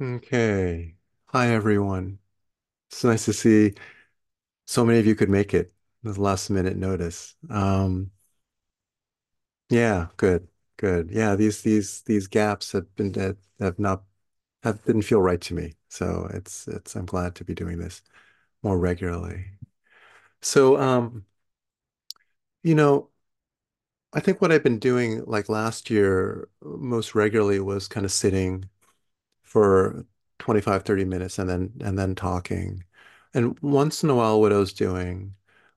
Okay. Hi, everyone. It's nice to see so many of you could make it with last minute notice. Um, yeah, good, good. Yeah, these these these gaps have been that have not have didn't feel right to me. So it's it's I'm glad to be doing this more regularly. So um, you know, I think what I've been doing like last year most regularly was kind of sitting for 25, 30 minutes and then and then talking. And once in a while, what I was doing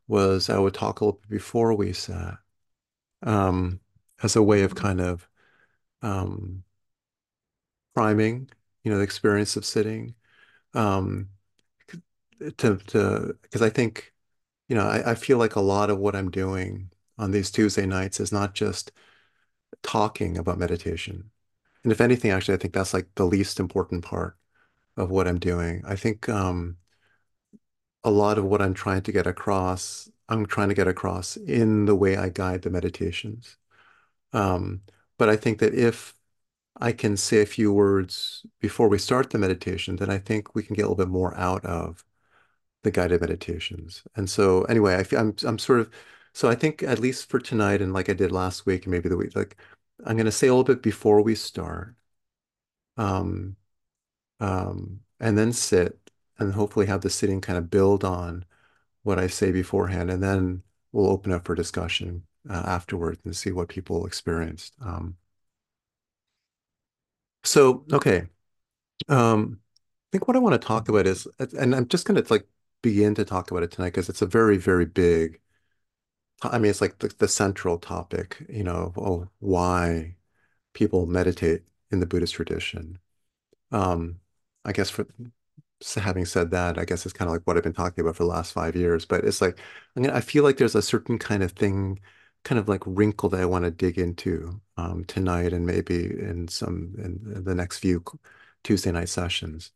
was I would talk a little bit before we sat, um, as a way of kind of um, priming, you know, the experience of sitting. Um, to to because I think, you know, I, I feel like a lot of what I'm doing on these Tuesday nights is not just talking about meditation. And if anything, actually, I think that's like the least important part of what I'm doing. I think um, a lot of what I'm trying to get across, I'm trying to get across in the way I guide the meditations. Um, but I think that if I can say a few words before we start the meditation, then I think we can get a little bit more out of the guided meditations. And so anyway, I feel, I'm I'm sort of so I think at least for tonight and like I did last week and maybe the week, like I'm going to say a little bit before we start, um, um, and then sit and hopefully have the sitting kind of build on what I say beforehand, and then we'll open up for discussion uh, afterwards and see what people experienced. Um, so, okay, um, I think what I want to talk about is, and I'm just going to like begin to talk about it tonight because it's a very, very big. I mean, it's like the, the central topic, you know, of why people meditate in the Buddhist tradition. Um, I guess for having said that, I guess it's kind of like what I've been talking about for the last five years. But it's like I mean, I feel like there's a certain kind of thing, kind of like wrinkle that I want to dig into um, tonight and maybe in some in the next few Tuesday night sessions.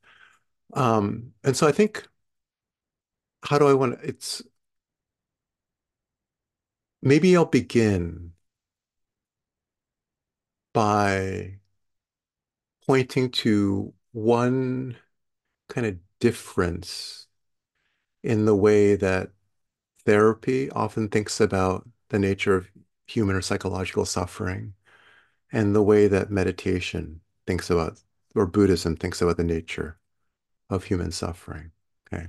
Um, and so I think how do I want to it's maybe I'll begin by pointing to one kind of difference in the way that therapy often thinks about the nature of human or psychological suffering and the way that meditation thinks about, or Buddhism thinks about the nature of human suffering. Okay.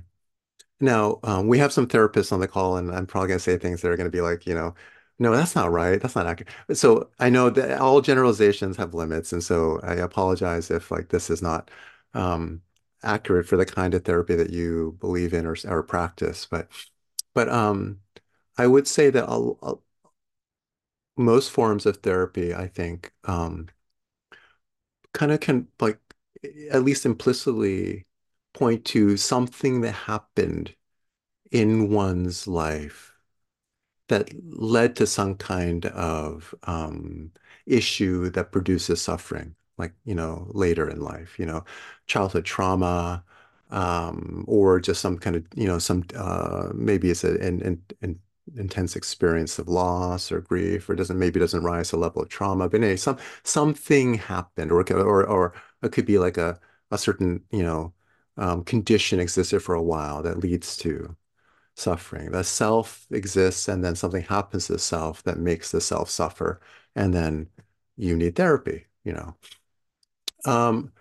Now, um, we have some therapists on the call, and I'm probably going to say things that are going to be like, you know, no, that's not right. That's not accurate. So I know that all generalizations have limits, and so I apologize if like this is not um, accurate for the kind of therapy that you believe in or, or practice. But but um, I would say that a, a, most forms of therapy, I think, um, kind of can like at least implicitly point to something that happened in one's life that led to some kind of um, issue that produces suffering, like, you know, later in life, you know, childhood trauma, um, or just some kind of, you know, some uh, maybe it's an, an, an intense experience of loss or grief, or doesn't maybe doesn't rise to the level of trauma, but anyway, some something happened, or or or it could be like a a certain, you know, um, condition existed for a while that leads to suffering. The self exists, and then something happens to the self that makes the self suffer, and then you need therapy, you know. Um,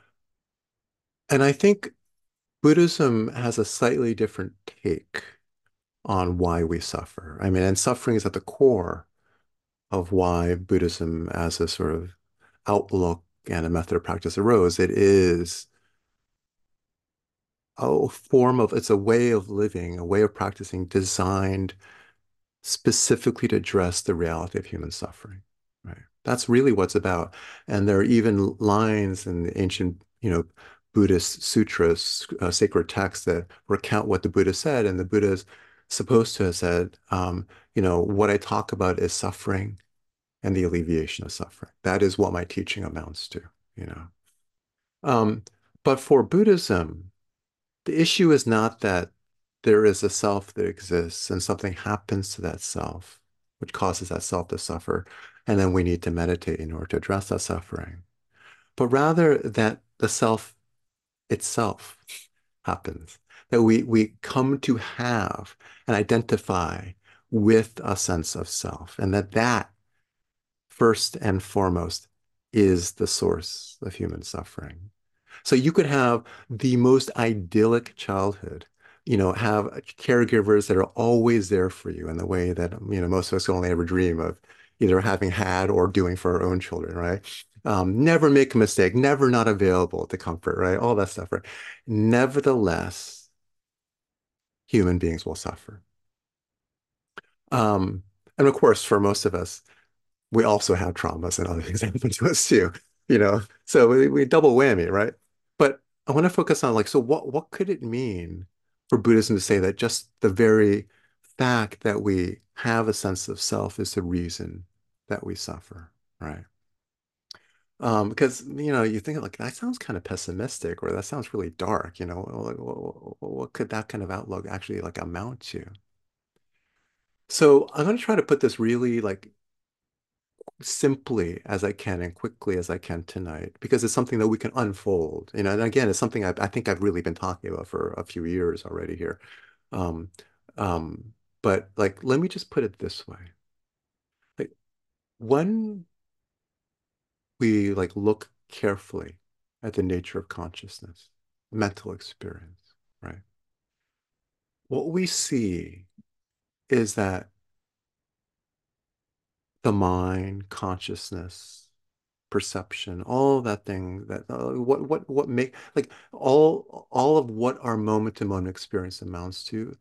and I think Buddhism has a slightly different take on why we suffer. I mean, and suffering is at the core of why Buddhism as a sort of outlook and a method of practice arose. It is a form of, it's a way of living, a way of practicing designed specifically to address the reality of human suffering, right? That's really what's about. And there are even lines in the ancient, you know, Buddhist sutras, uh, sacred texts that recount what the Buddha said. And the Buddha is supposed to have said, um, you know, what I talk about is suffering and the alleviation of suffering. That is what my teaching amounts to, you know. Um, but for Buddhism, the issue is not that there is a self that exists and something happens to that self, which causes that self to suffer. And then we need to meditate in order to address that suffering. But rather that the self itself happens, that we, we come to have and identify with a sense of self, and that that first and foremost is the source of human suffering. So you could have the most idyllic childhood, you know, have caregivers that are always there for you in the way that, you know, most of us only ever dream of either having had or doing for our own children, right? Um, never make a mistake, never not available to comfort, right? All that stuff, right? Nevertheless, human beings will suffer. Um, and of course, for most of us, we also have traumas and other things happen to us too, you know. So we, we double whammy, right? But I want to focus on like, so what what could it mean for Buddhism to say that just the very fact that we have a sense of self is the reason that we suffer, right? Um, because you know, you think like that sounds kind of pessimistic or that sounds really dark, you know, like, what, what could that kind of outlook actually like amount to? So I'm going to try to put this really like simply as I can and quickly as I can tonight because it's something that we can unfold. You know, and again, it's something I, I think I've really been talking about for a few years already here. Um, um, but like, let me just put it this way. Like when we like look carefully at the nature of consciousness, mental experience, right? What we see is that the mind, consciousness, perception, all that thing that uh, what what what make like all all of what our moment to moment experience amounts to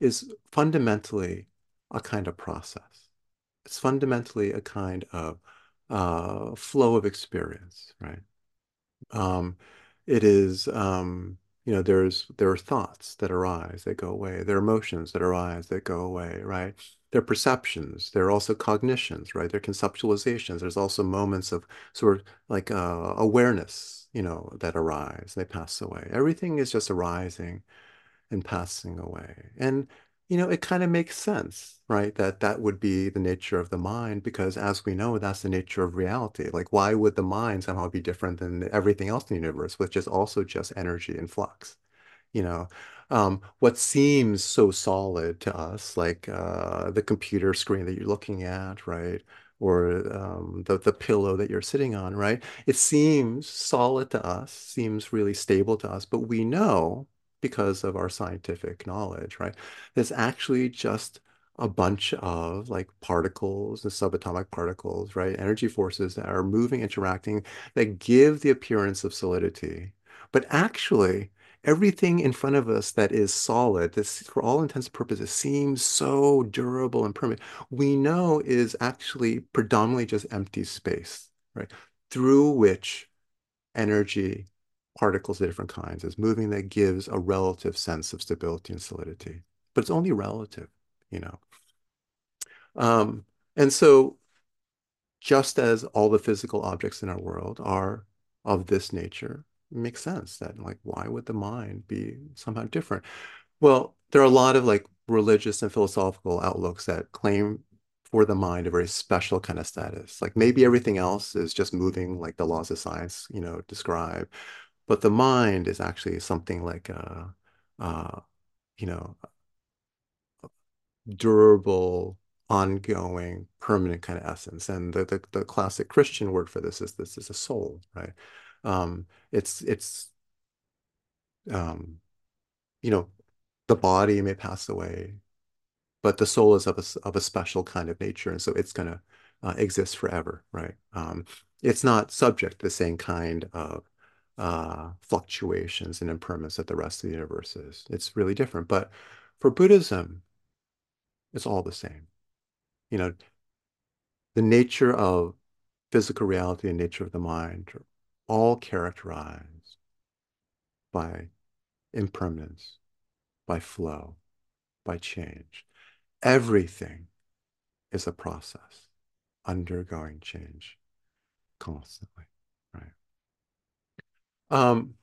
is fundamentally a kind of process. It's fundamentally a kind of uh, flow of experience, right? Um, it is um, you know, there's there are thoughts that arise, that go away. There are emotions that arise, that go away, right? There are perceptions. There are also cognitions, right? There are conceptualizations. There's also moments of sort of like uh, awareness, you know, that arise. They pass away. Everything is just arising and passing away. And you know, it kind of makes sense, right? That that would be the nature of the mind, because as we know, that's the nature of reality. Like, why would the mind somehow be different than everything else in the universe, which is also just energy in flux? You know, um, what seems so solid to us, like uh, the computer screen that you're looking at, right? Or um, the, the pillow that you're sitting on, right? It seems solid to us, seems really stable to us, but we know because of our scientific knowledge, right? There's actually just a bunch of like particles and subatomic particles, right? Energy forces that are moving, interacting, that give the appearance of solidity. But actually, everything in front of us that is solid, this for all intents and purposes seems so durable and permanent, we know is actually predominantly just empty space, right? Through which energy particles of different kinds is moving that gives a relative sense of stability and solidity. But it's only relative, you know. Um, and so just as all the physical objects in our world are of this nature, makes sense that like why would the mind be somehow different? Well, there are a lot of like religious and philosophical outlooks that claim for the mind a very special kind of status. Like maybe everything else is just moving like the laws of science, you know, describe. But the mind is actually something like a, uh, you know, durable, ongoing, permanent kind of essence. And the, the, the classic Christian word for this is this is a soul, right? Um, it's it's um, you know, the body may pass away, but the soul is of a, of a special kind of nature, and so it's going to uh, exist forever, right? Um, it's not subject to the same kind of uh, fluctuations and impermanence that the rest of the universe is. It's really different. But for Buddhism, it's all the same. You know, the nature of physical reality and nature of the mind all characterized by impermanence, by flow, by change. Everything is a process undergoing change constantly, right? Um,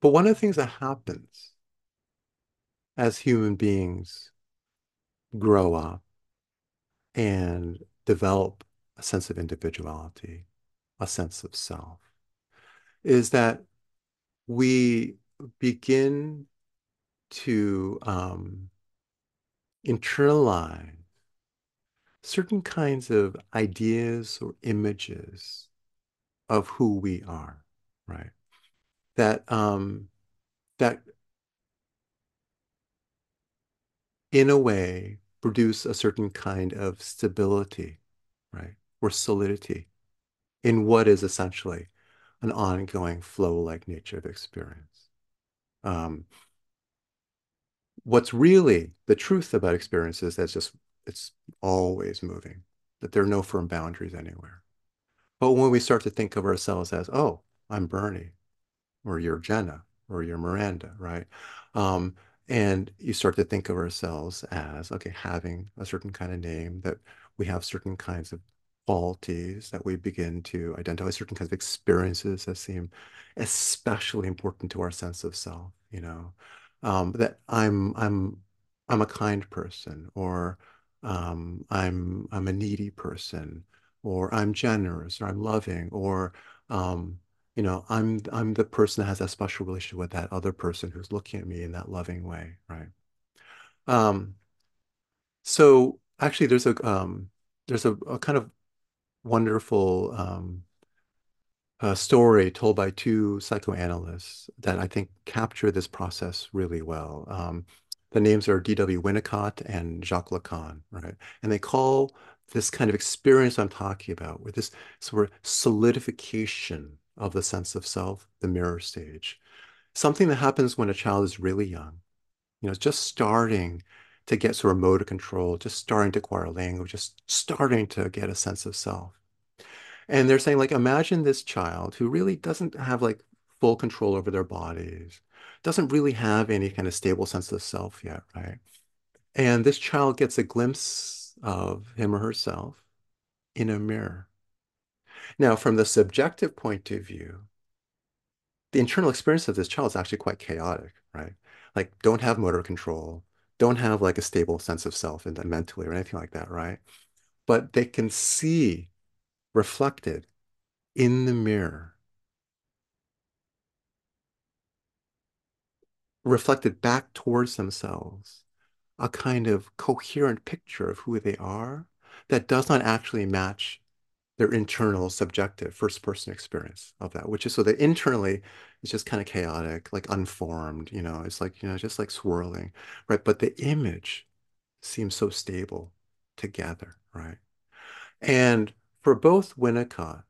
but one of the things that happens as human beings grow up and develop a sense of individuality, a sense of self, is that we begin to um, internalize certain kinds of ideas or images of who we are, right? That um, that in a way produce a certain kind of stability, right? Or solidity in what is essentially an ongoing flow-like nature of experience. Um, what's really the truth about experiences that's just it's always moving, that there are no firm boundaries anywhere. But when we start to think of ourselves as, oh, I'm Bernie, or you're Jenna, or you're Miranda, right? Um, and you start to think of ourselves as, okay, having a certain kind of name, that we have certain kinds of qualities, that we begin to identify certain kinds of experiences that seem especially important to our sense of self, you know, um, that I'm, I'm, I'm a kind person, or um, I'm, I'm a needy person, or I'm generous, or I'm loving, or um, you know, I'm I'm the person that has that special relationship with that other person who's looking at me in that loving way, right? Um, so actually, there's a um, there's a, a kind of wonderful um, uh, story told by two psychoanalysts that I think capture this process really well. Um, the names are D.W. Winnicott and Jacques Lacan, right? And they call this kind of experience I'm talking about, with this sort of solidification of the sense of self, the mirror stage. Something that happens when a child is really young, you know, just starting to get sort of motor control, just starting to acquire language, just starting to get a sense of self. And they're saying, like, imagine this child who really doesn't have like full control over their bodies, doesn't really have any kind of stable sense of self yet, right? And this child gets a glimpse of him or herself in a mirror. Now, from the subjective point of view, the internal experience of this child is actually quite chaotic, right? Like, don't have motor control, don't have like a stable sense of self and mentally or anything like that, right? But they can see reflected in the mirror, reflected back towards themselves, a kind of coherent picture of who they are that does not actually match their internal subjective first person experience of that, which is so that internally it's just kind of chaotic, like unformed, you know, it's like, you know, just like swirling, right? But the image seems so stable together, right? And for both Winnicott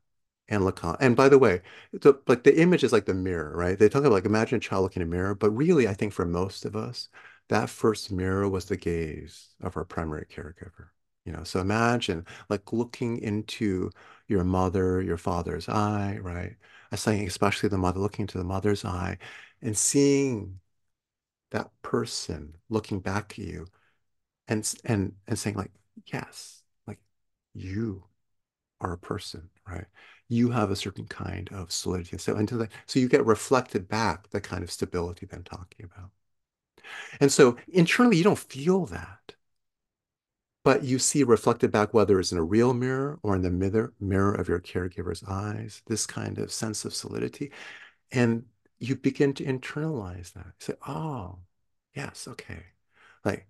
and Lacan, and by the way, the, like the image is like the mirror, right? They talk about like imagine a child looking in a mirror, but really, I think for most of us, that first mirror was the gaze of our primary caregiver. You know, so imagine like looking into your mother, your father's eye, right? I saying especially the mother looking into the mother's eye and seeing that person looking back at you and and and saying like, yes, like you are a person, right? You have a certain kind of solidity. So into that, so you get reflected back the kind of stability that I'm talking about. And so internally, you don't feel that but you see reflected back, whether it's in a real mirror or in the mirror, mirror of your caregiver's eyes, this kind of sense of solidity. And you begin to internalize that. You say, oh, yes, okay. Like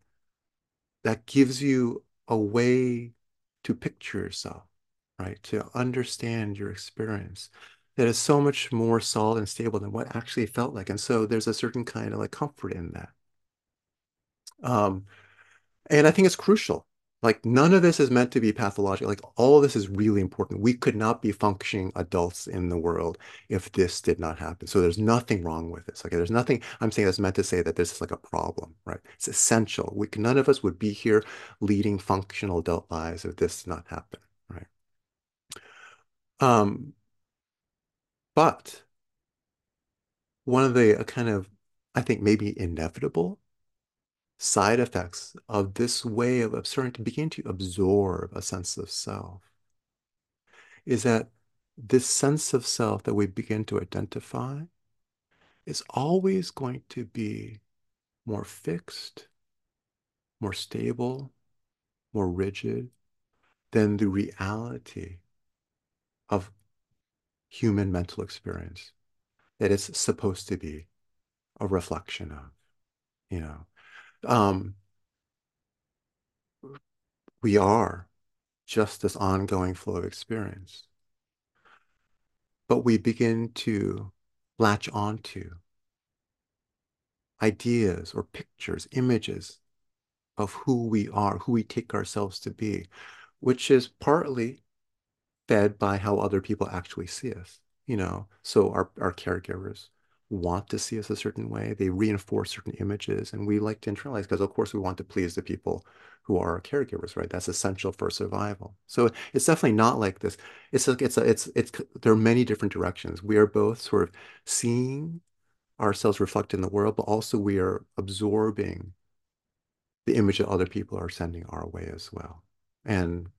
that gives you a way to picture yourself, right? To understand your experience that is so much more solid and stable than what actually felt like. And so there's a certain kind of like comfort in that. Um, and I think it's crucial like none of this is meant to be pathological. Like all of this is really important. We could not be functioning adults in the world if this did not happen. So there's nothing wrong with this. Okay, there's nothing I'm saying that's meant to say that this is like a problem, right? It's essential. We none of us would be here leading functional adult lives if this did not happen, right? Um, but one of the uh, kind of I think maybe inevitable side effects of this way of starting to begin to absorb a sense of self is that this sense of self that we begin to identify is always going to be more fixed, more stable, more rigid than the reality of human mental experience. that it's supposed to be a reflection of, you know. Um, we are just this ongoing flow of experience. But we begin to latch onto ideas or pictures, images of who we are, who we take ourselves to be, which is partly fed by how other people actually see us. You know, so our, our caregivers want to see us a certain way. They reinforce certain images, and we like to internalize because, of course, we want to please the people who are our caregivers, right? That's essential for survival. So it's definitely not like this. It's like it's a, it's it's there are many different directions. We are both sort of seeing ourselves reflected in the world, but also we are absorbing the image that other people are sending our way as well. And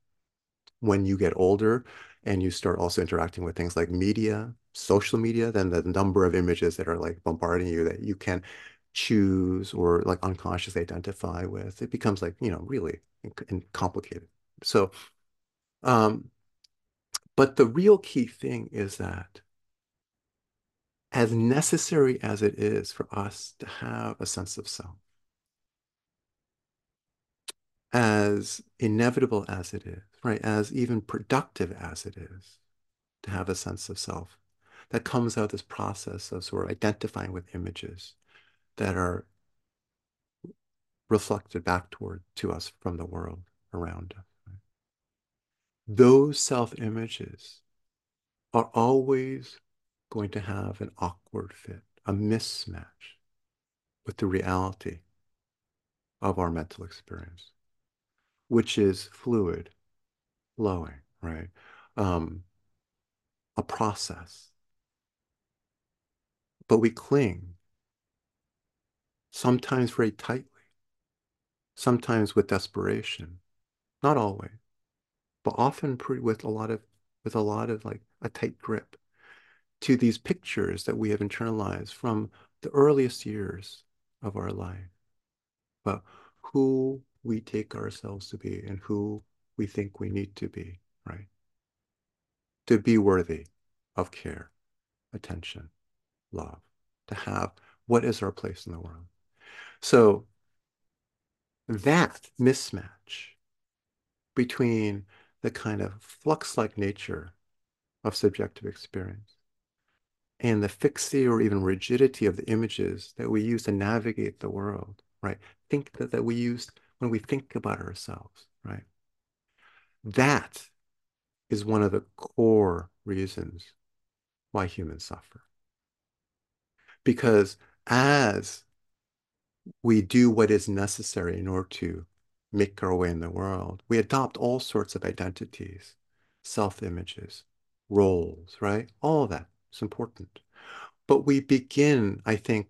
when you get older and you start also interacting with things like media, social media, then the number of images that are like bombarding you that you can choose or like unconsciously identify with, it becomes like, you know, really complicated. So, um, but the real key thing is that as necessary as it is for us to have a sense of self, as inevitable as it is, right, as even productive as it is to have a sense of self, that comes out of this process of sort of identifying with images that are reflected back toward to us from the world around us. Those self-images are always going to have an awkward fit, a mismatch with the reality of our mental experience which is fluid, flowing, right? Um, a process. But we cling, sometimes very tightly, sometimes with desperation, not always, but often pretty, with a lot of with a lot of like a tight grip to these pictures that we have internalized from the earliest years of our life. But who we take ourselves to be and who we think we need to be, right? To be worthy of care, attention, love, to have what is our place in the world. So that mismatch between the kind of flux-like nature of subjective experience and the fixity or even rigidity of the images that we use to navigate the world, right? Think that, that we use when we think about ourselves, right? That is one of the core reasons why humans suffer. Because as we do what is necessary in order to make our way in the world, we adopt all sorts of identities, self-images, roles, right? All of that is important. But we begin, I think,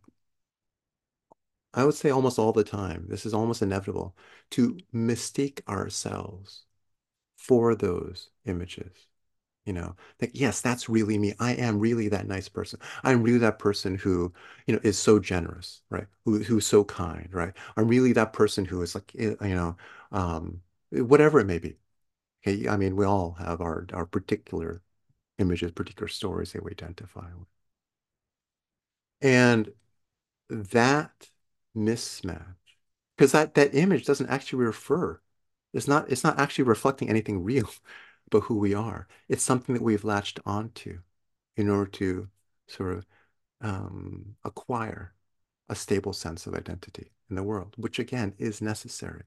I would say almost all the time, this is almost inevitable, to mistake ourselves for those images. You know, like, yes, that's really me. I am really that nice person. I'm really that person who, you know, is so generous, right? Who, who's so kind, right? I'm really that person who is like, eh, you know, um, whatever it may be. Okay. I mean, we all have our, our particular images, particular stories that we identify with. And that mismatch because that that image doesn't actually refer it's not it's not actually reflecting anything real but who we are. It's something that we've latched onto in order to sort of um, acquire a stable sense of identity in the world which again is necessary.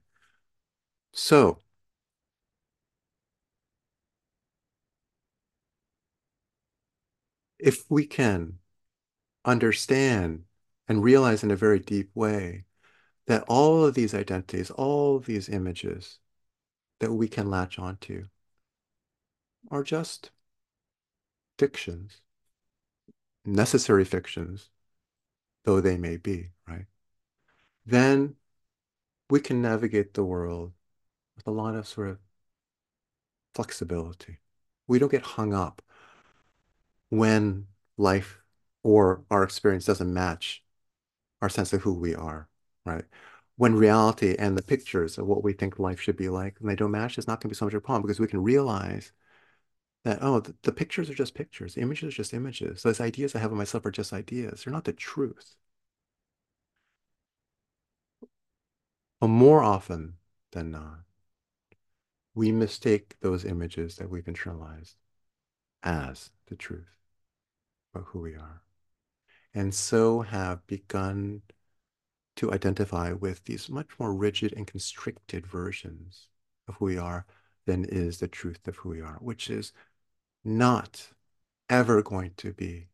So if we can understand and realize in a very deep way that all of these identities, all of these images that we can latch onto are just fictions, necessary fictions, though they may be, right? Then we can navigate the world with a lot of sort of flexibility. We don't get hung up when life or our experience doesn't match our sense of who we are, right? When reality and the pictures of what we think life should be like, and they don't match, it's not going to be so much of a problem because we can realize that, oh, the, the pictures are just pictures, images are just images. Those ideas I have of myself are just ideas. They're not the truth. But more often than not, we mistake those images that we've internalized as the truth about who we are. And so have begun to identify with these much more rigid and constricted versions of who we are than is the truth of who we are, which is not ever going to be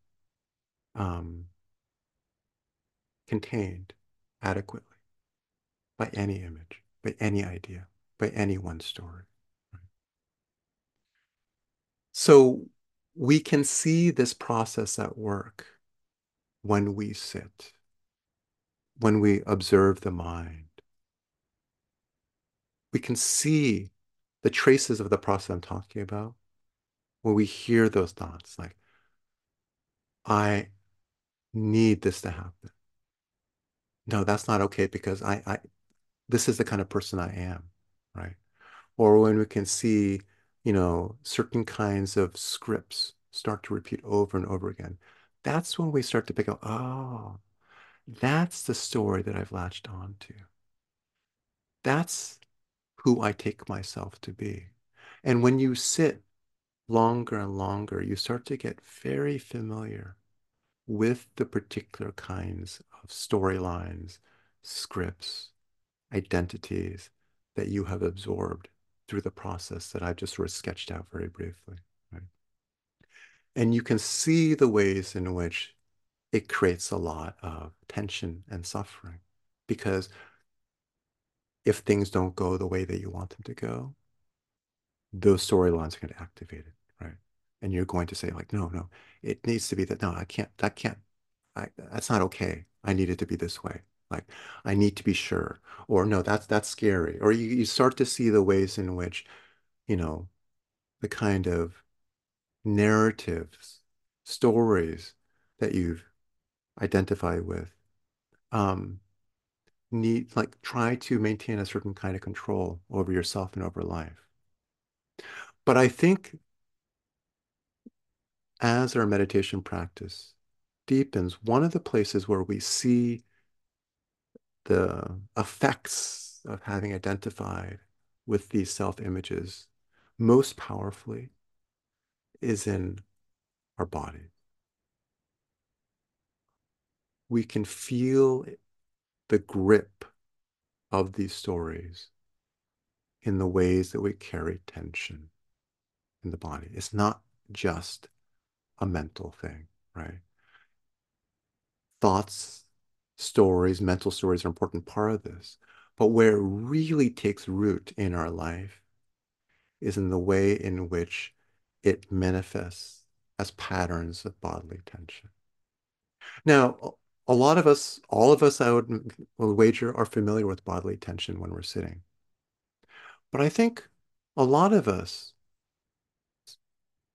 um, contained adequately by any image, by any idea, by any one story. So we can see this process at work when we sit, when we observe the mind. We can see the traces of the process I'm talking about when we hear those thoughts like, I need this to happen. No, that's not okay because I, I, this is the kind of person I am, right? Or when we can see, you know, certain kinds of scripts start to repeat over and over again. That's when we start to pick up, oh, that's the story that I've latched on to. That's who I take myself to be. And when you sit longer and longer, you start to get very familiar with the particular kinds of storylines, scripts, identities that you have absorbed through the process that I've just sort of sketched out very briefly. Right? And you can see the ways in which it creates a lot of tension and suffering because if things don't go the way that you want them to go, those storylines are going to activate it, right? And you're going to say like, no, no, it needs to be that. No, I can't, that can't, I, that's not okay. I need it to be this way. Like, I need to be sure. Or no, that's that's scary. Or you, you start to see the ways in which, you know, the kind of narratives, stories that you've identified with, um, need like try to maintain a certain kind of control over yourself and over life. But I think as our meditation practice deepens, one of the places where we see the effects of having identified with these self-images most powerfully is in our body. We can feel the grip of these stories in the ways that we carry tension in the body. It's not just a mental thing, right? Thoughts, stories, mental stories are an important part of this. But where it really takes root in our life is in the way in which it manifests as patterns of bodily tension. Now, a lot of us, all of us, I would, would wager, are familiar with bodily tension when we're sitting. But I think a lot of us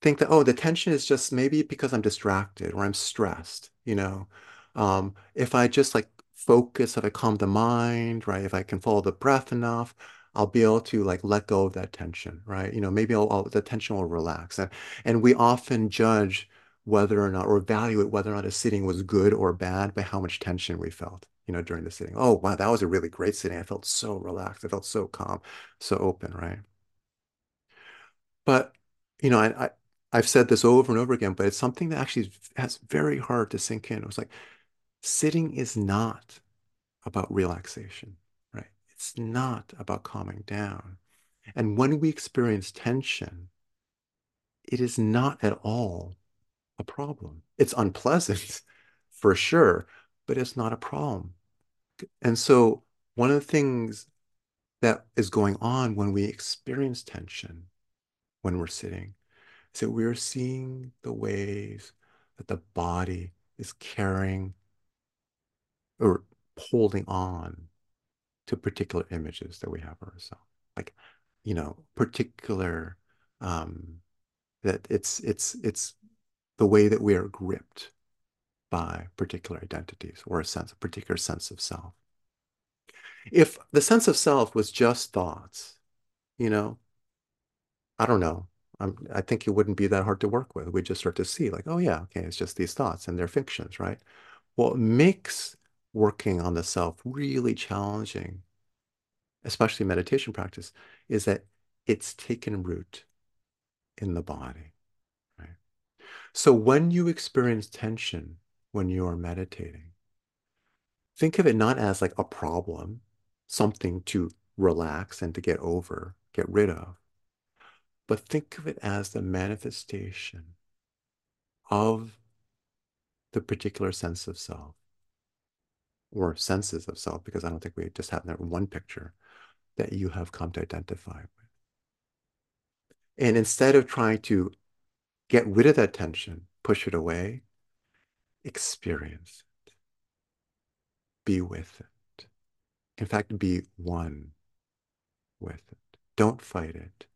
think that, oh, the tension is just maybe because I'm distracted or I'm stressed, you know. Um, if I just like focus, if I calm the mind, right, if I can follow the breath enough, I'll be able to like let go of that tension, right? You know, maybe I'll, I'll, the tension will relax. And, and we often judge whether or not, or evaluate whether or not a sitting was good or bad by how much tension we felt, you know, during the sitting. Oh, wow, that was a really great sitting. I felt so relaxed. I felt so calm, so open, right? But, you know, I, I I've said this over and over again, but it's something that actually has very hard to sink in. It was like sitting is not about relaxation, right? It's not about calming down. And when we experience tension, it is not at all a problem. It's unpleasant for sure, but it's not a problem. And so one of the things that is going on when we experience tension when we're sitting is that we're seeing the ways that the body is carrying or holding on to particular images that we have of ourselves. Like, you know, particular um that it's it's it's the way that we are gripped by particular identities or a sense, a particular sense of self. If the sense of self was just thoughts, you know, I don't know, I'm, I think it wouldn't be that hard to work with. We just start to see like, oh yeah, okay, it's just these thoughts and they're fictions, right? What makes working on the self really challenging, especially meditation practice, is that it's taken root in the body? So when you experience tension when you are meditating, think of it not as like a problem, something to relax and to get over, get rid of, but think of it as the manifestation of the particular sense of self or senses of self, because I don't think we just have that one picture that you have come to identify with. And instead of trying to get rid of that tension, push it away, experience it, be with it. In fact, be one with it. Don't fight it.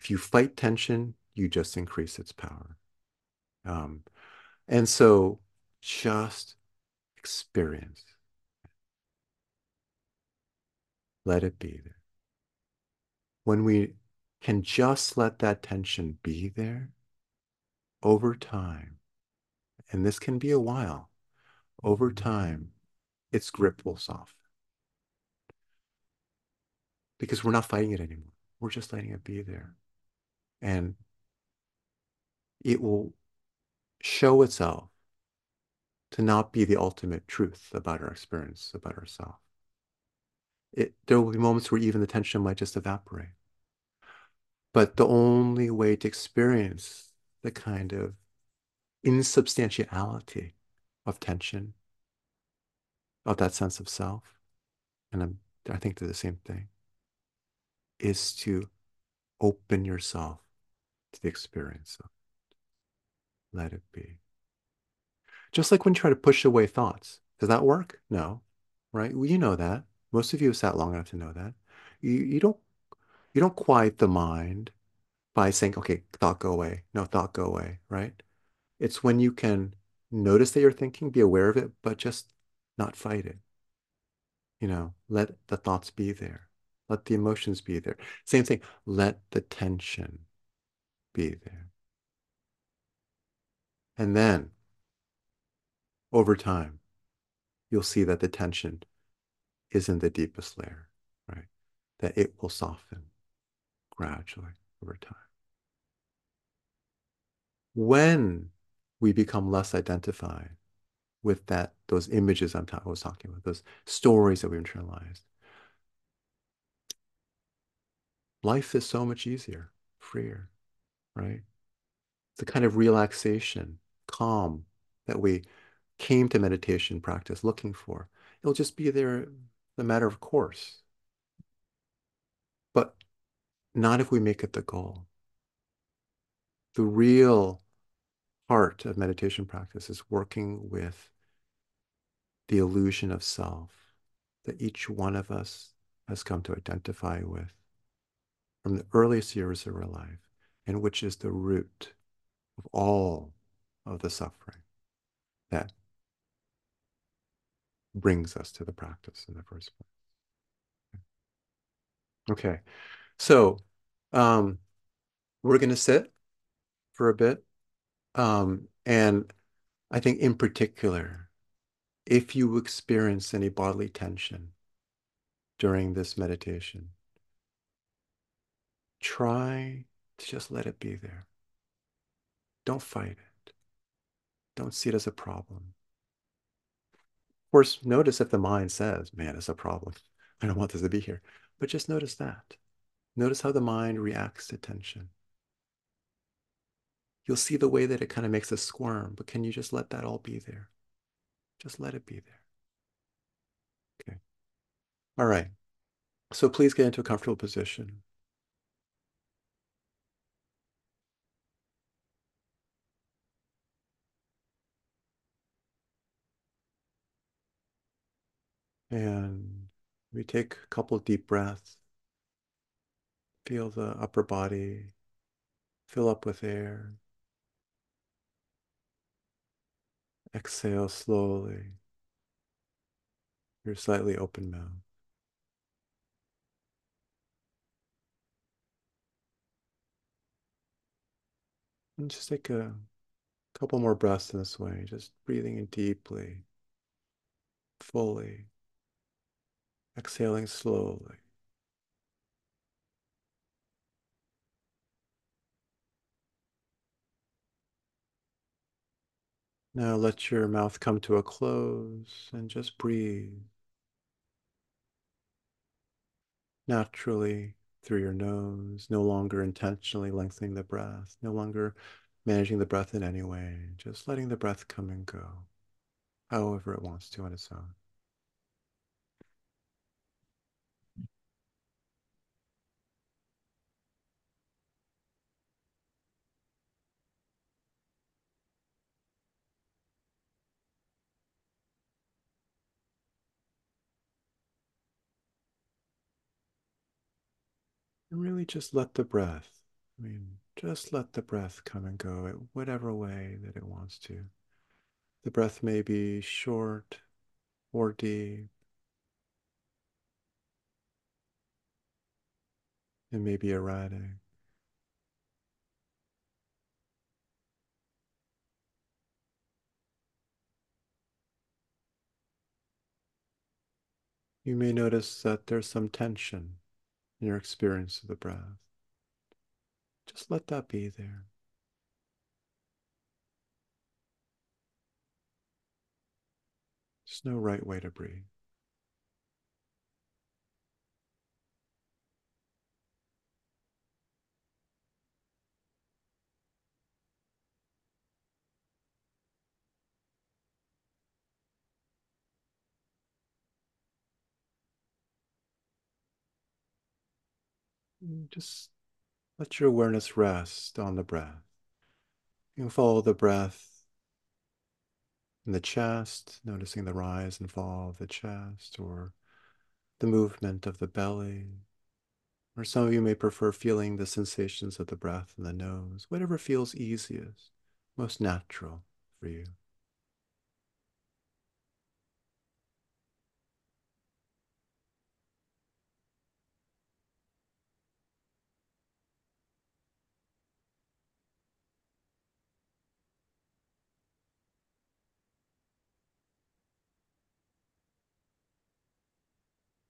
If you fight tension, you just increase its power. Um, and so just experience. Let it be there. When we can just let that tension be there over time, and this can be a while, over mm-hmm. time, its grip will soften. Because we're not fighting it anymore. We're just letting it be there. And it will show itself to not be the ultimate truth about our experience, about ourselves. It, there will be moments where even the tension might just evaporate. But the only way to experience the kind of insubstantiality of tension, of that sense of self, and I'm, I think they're the same thing, is to open yourself to the experience of it. Let it be. Just like when you try to push away thoughts. Does that work? No, right? Well, you know that. Most of you have sat long enough to know that. You, you don't you don't quiet the mind by saying, okay, thought go away. No, thought go away, right? It's when you can notice that you're thinking, be aware of it, but just not fight it. You know, let the thoughts be there. Let the emotions be there. Same thing. Let the tension be there. And then over time, you'll see that the tension is in the deepest layer, right? That it will soften gradually over time. When we become less identified with that, those images I'm I was talking about, those stories that we internalized, life is so much easier, freer, right? The kind of relaxation, calm that we came to meditation practice looking for. It'll just be there a matter of course. But not if we make it the goal. The real heart of meditation practice is working with the illusion of self that each one of us has come to identify with from the earliest years of our life, and which is the root of all of the suffering that brings us to the practice in the first place. Okay, so um, we're going to sit for a bit. Um, and I think in particular, if you experience any bodily tension during this meditation, try to just let it be there. Don't fight it. Don't see it as a problem. Of course, notice if the mind says, man, it's a problem. I don't want this to be here. But just notice that. Notice how the mind reacts to tension. You'll see the way that it kind of makes us squirm, but can you just let that all be there? Just let it be there. Okay. All right. So please get into a comfortable position. And we take a couple deep breaths. Feel the upper body fill up with air. Exhale slowly. Your slightly open mouth. And just take a couple more breaths in this way, just breathing in deeply, fully, exhaling slowly. Now let your mouth come to a close and just breathe naturally through your nose, no longer intentionally lengthening the breath, no longer managing the breath in any way, just letting the breath come and go however it wants to on its own. And really just let the breath, I mean, just let the breath come and go at whatever way that it wants to. The breath may be short or deep. It may be erratic. You may notice that there's some tension your experience of the breath. Just let that be there. There's no right way to breathe. Just let your awareness rest on the breath. You can follow the breath in the chest, noticing the rise and fall of the chest or the movement of the belly. Or some of you may prefer feeling the sensations of the breath in the nose, whatever feels easiest, most natural for you.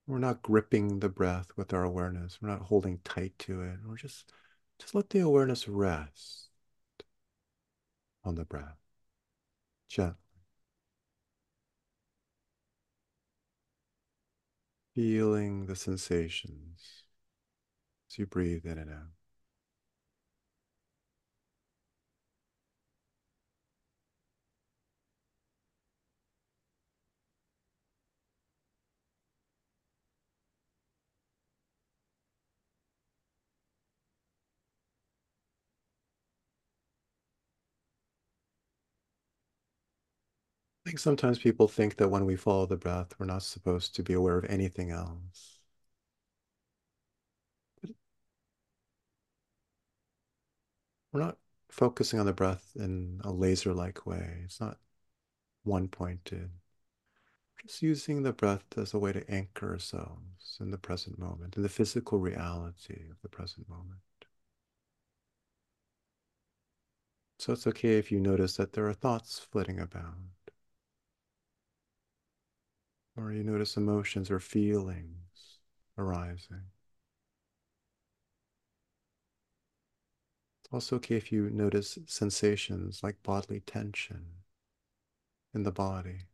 We're not gripping the breath with our awareness. We're not holding tight to it. We're just just let the awareness rest on the breath. Gently. Feeling the sensations as you breathe in and out. I think sometimes people think that when we follow the breath, we're not supposed to be aware of anything else. But we're not focusing on the breath in a laser like way. It's not one pointed. Just using the breath as a way to anchor ourselves in the present moment, in the physical reality of the present moment. So it's okay if you notice that there are thoughts flitting about or you notice emotions or feelings arising. It's also okay if you notice sensations like bodily tension in the body.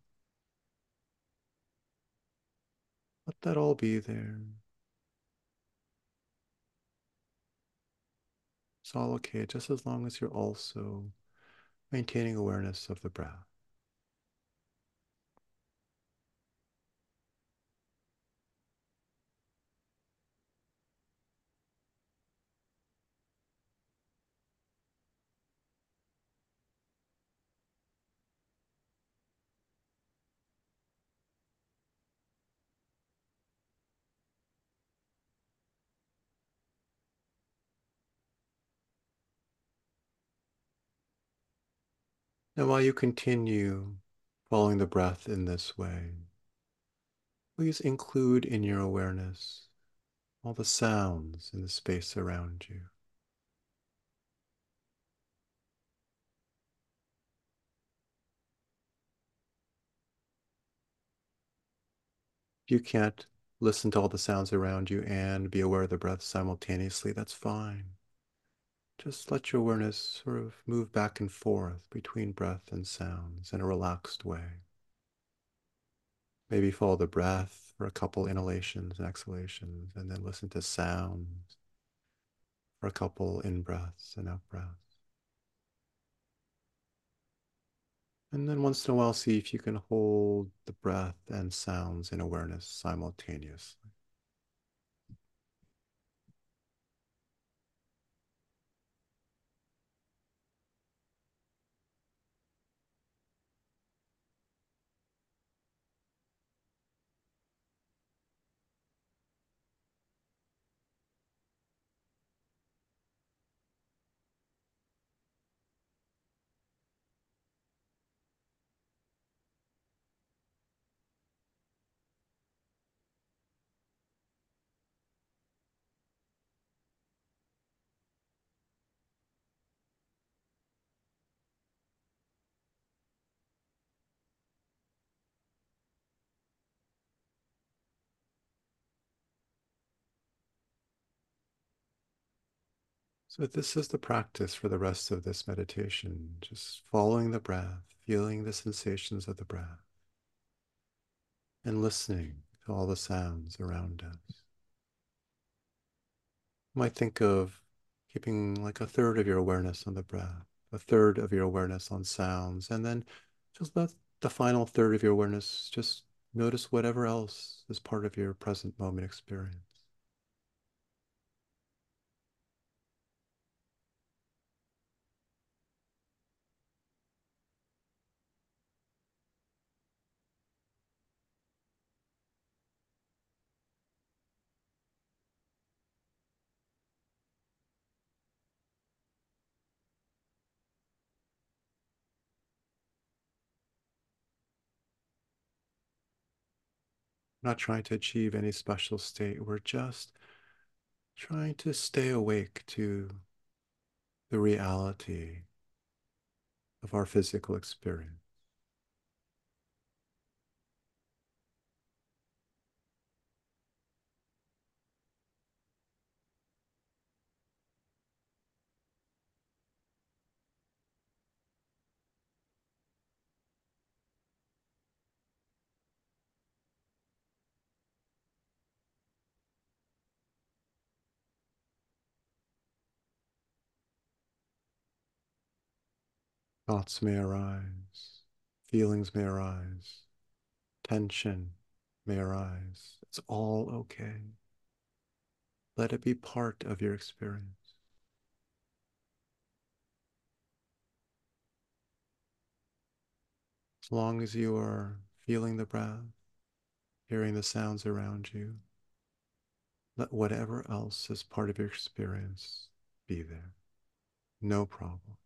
Let that all be there. It's all okay, just as long as you're also maintaining awareness of the breath. Now, while you continue following the breath in this way, please include in your awareness all the sounds in the space around you. You can't listen to all the sounds around you and be aware of the breath simultaneously. That's fine. Just let your awareness sort of move back and forth between breath and sounds in a relaxed way. Maybe follow the breath for a couple inhalations and exhalations, and then listen to sounds for a couple in breaths and out breaths. And then once in a while, see if you can hold the breath and sounds in awareness simultaneously. So, this is the practice for the rest of this meditation, just following the breath, feeling the sensations of the breath, and listening to all the sounds around us. You might think of keeping like a third of your awareness on the breath, a third of your awareness on sounds, and then just let the final third of your awareness just notice whatever else is part of your present moment experience. Not trying to achieve any special state. We're just trying to stay awake to the reality of our physical experience. Thoughts may arise, feelings may arise, tension may arise. It's all okay. Let it be part of your experience. As long as you are feeling the breath, hearing the sounds around you, let whatever else is part of your experience be there. No problem.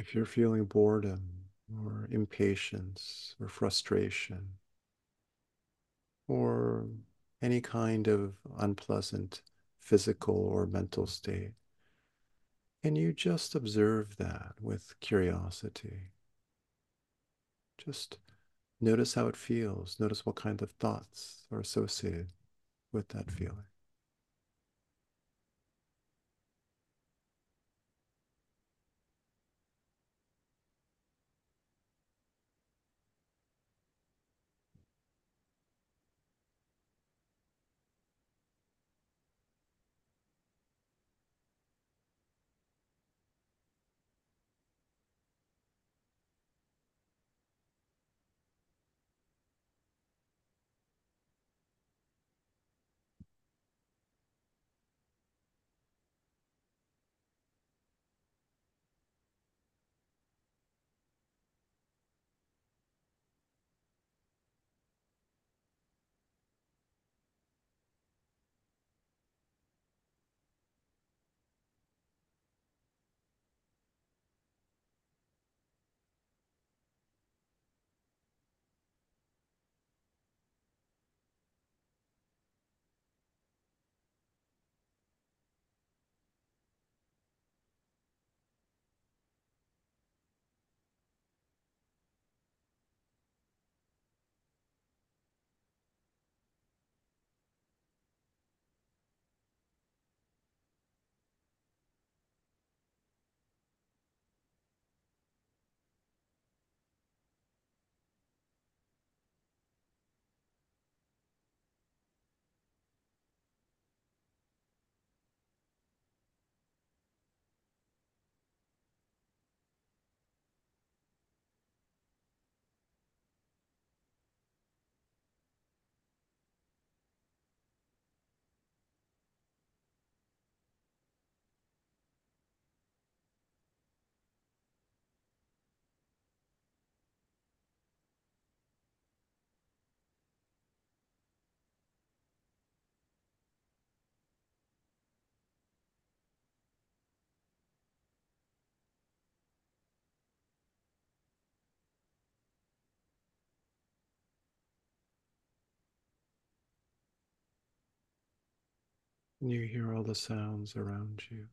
If you're feeling boredom or impatience or frustration or any kind of unpleasant physical or mental state, can you just observe that with curiosity? Just notice how it feels. Notice what kind of thoughts are associated with that feeling. And you hear all the sounds around you.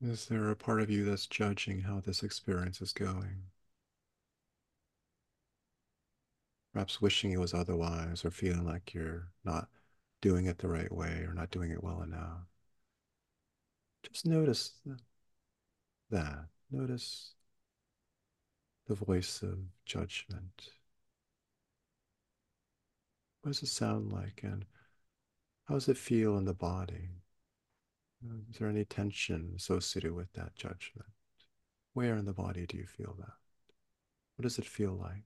Is there a part of you that's judging how this experience is going? Perhaps wishing it was otherwise or feeling like you're not doing it the right way or not doing it well enough. Just notice that. Notice the voice of judgment. What does it sound like and how does it feel in the body? Mm, is there any tension associated with that judgment? Where in the body do you feel that? What does it feel like?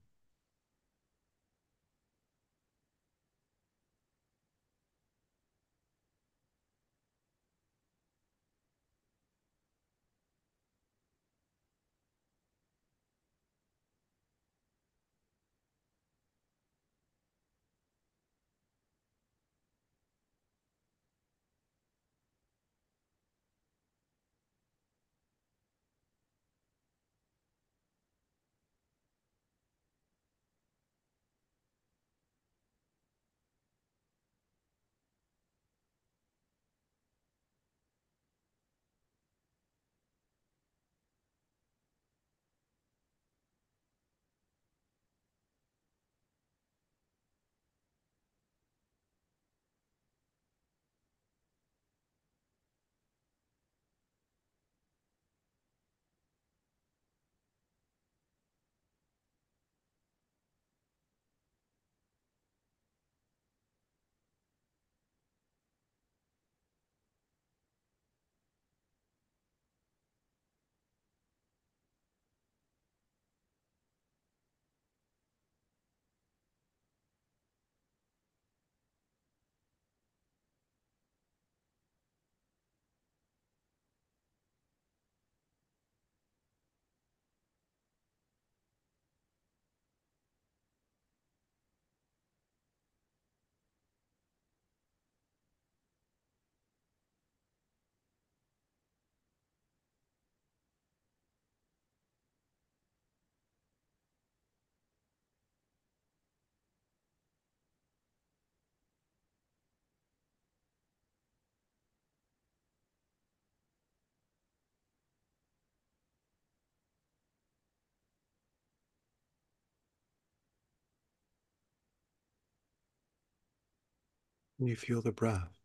And you feel the breath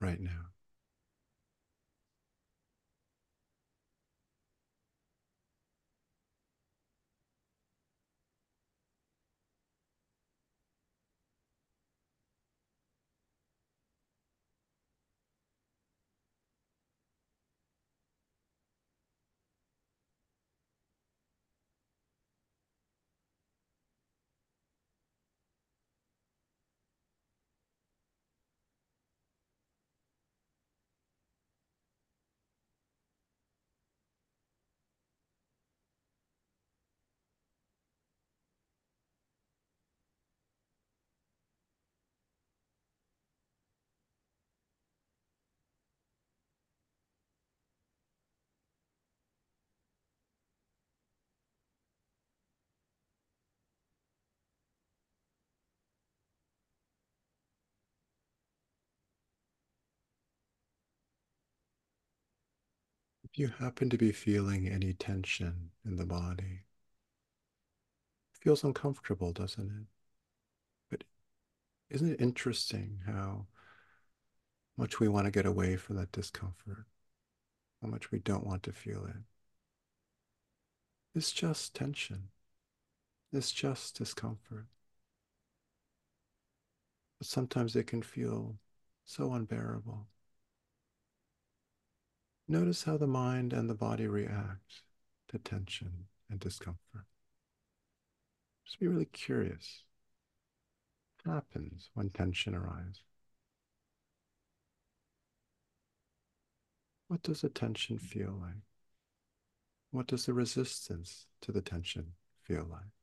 right now. If you happen to be feeling any tension in the body, it feels uncomfortable, doesn't it? But isn't it interesting how much we want to get away from that discomfort, how much we don't want to feel it? It's just tension. It's just discomfort. But sometimes it can feel so unbearable. Notice how the mind and the body react to tension and discomfort. Just be really curious. What happens when tension arises? What does the tension feel like? What does the resistance to the tension feel like?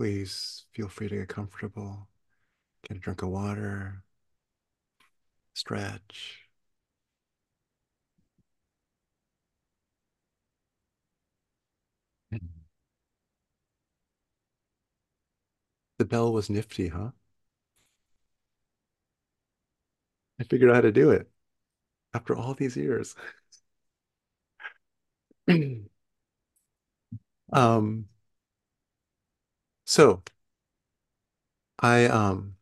Please feel free to get comfortable, get a drink of water, stretch. The bell was nifty, huh? I figured out how to do it after all these years. um, so I um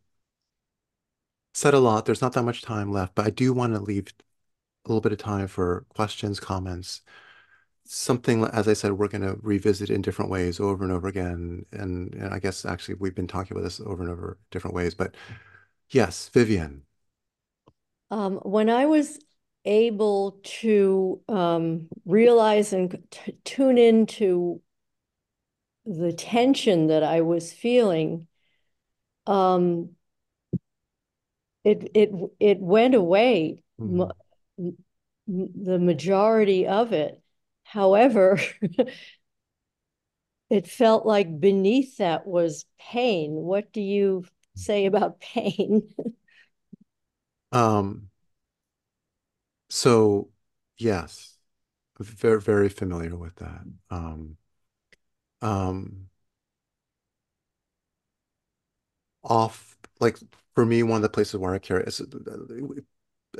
said a lot. There's not that much time left, but I do want to leave a little bit of time for questions, comments, something, as I said, we're going to revisit in different ways over and over again. And, and I guess actually we've been talking about this over and over different ways. But yes, Vivian. Um, when I was able to um, realize and tune into the tension that I was feeling, um, it it it went away. Mm. The majority of it, However, it felt like beneath that was pain. What do you say about pain? um, so yes, very, very familiar with that. Um, um, off, like for me, one of the places where I carry is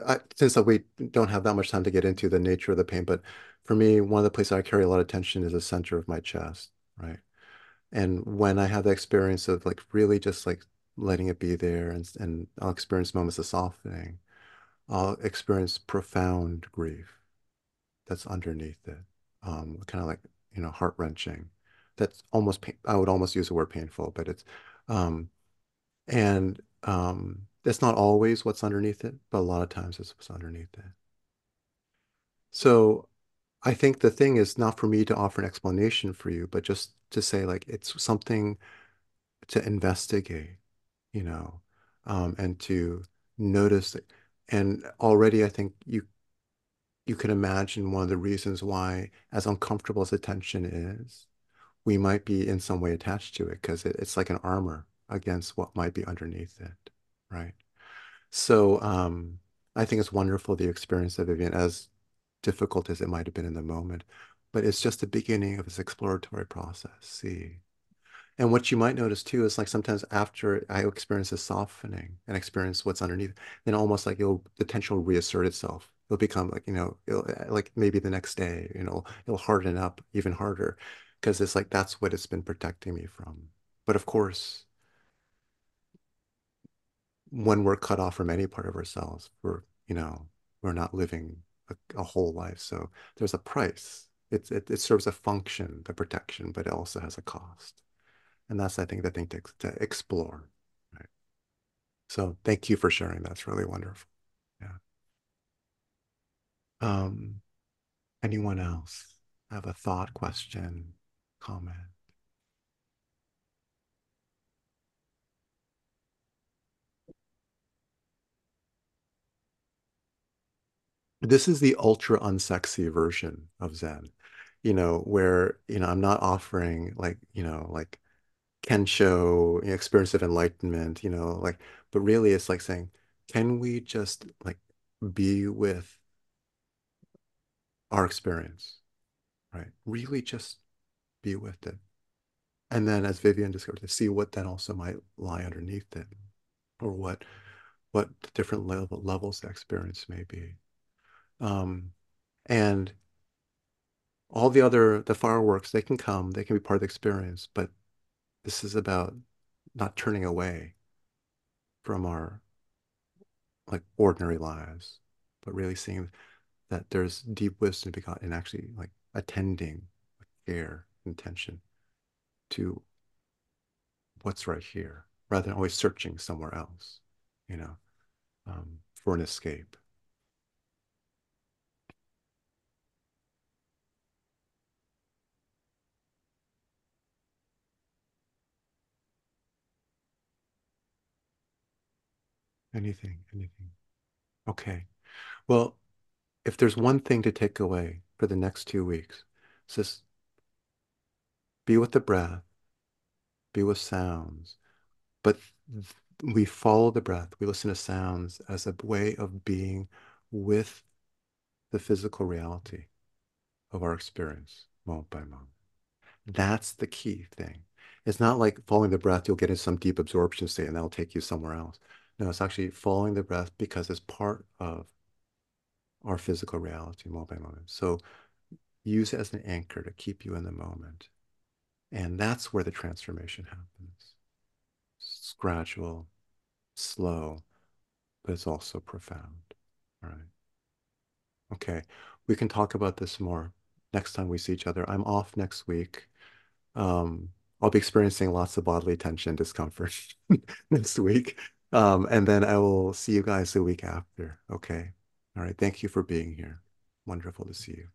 I, since we don't have that much time to get into the nature of the pain, but for me, one of the places I carry a lot of tension is the center of my chest, right? And when I have the experience of like really just like letting it be there and, and I'll experience moments of softening, I'll experience profound grief that's underneath it. Um, kind of like, you know, heart wrenching. That's almost, I would almost use the word painful, but it's, um, and um, that's not always what's underneath it, but a lot of times it's what's underneath it. So I think the thing is not for me to offer an explanation for you, but just to say like it's something to investigate, you know, um, and to notice it. And already I think you you can imagine one of the reasons why, as uncomfortable as attention is, we might be in some way attached to it because it, it's like an armor against what might be underneath it, right? So um, I think it's wonderful the experience of Vivian, as difficult as it might have been in the moment, but it's just the beginning of this exploratory process. See. And what you might notice too is like sometimes after I experience a softening and experience what's underneath, then almost like it'll the tension will reassert itself. It'll become like, you know, like maybe the next day, you know, it'll harden up even harder because it's like that's what it's been protecting me from. But of course, when we're cut off from any part of ourselves, we're, you know, we're not living a, a whole life. So there's a price. It, it, it serves a function, the protection, but it also has a cost. And that's, I think, the thing to, to explore. Right. So thank you for sharing. That's really wonderful. Yeah. Um, anyone else have a thought, question, comment? this is the ultra unsexy version of Zen, you know, where, you know, I'm not offering like, you know, like Kensho, you know, experience of enlightenment, you know, like, but really it's like saying, can we just like be with our experience, right? Really just be with it. And then as Vivian discovered, to see what then also might lie underneath it or what what different level, levels the experience may be. Um, and all the other, the fireworks, they can come, they can be part of the experience, but this is about not turning away from our like ordinary lives, but really seeing that there's deep wisdom to be got in actually like attending with care, intention to what's right here, rather than always searching somewhere else, you know, um, for an escape. Anything, anything. Okay. Well, if there's one thing to take away for the next two weeks, it's just be with the breath, be with sounds, but we follow the breath. We listen to sounds as a way of being with the physical reality of our experience moment by moment. That's the key thing. It's not like following the breath, you'll get into some deep absorption state and that'll take you somewhere else. No, it's actually following the breath because it's part of our physical reality moment by moment. So use it as an anchor to keep you in the moment. And that's where the transformation happens. It's gradual, slow, but it's also profound. All right. Okay. We can talk about this more next time we see each other. I'm off next week. Um, I'll be experiencing lots of bodily tension, discomfort next week. Um, and then I will see you guys the week after. Okay. All right. Thank you for being here. Wonderful to see you.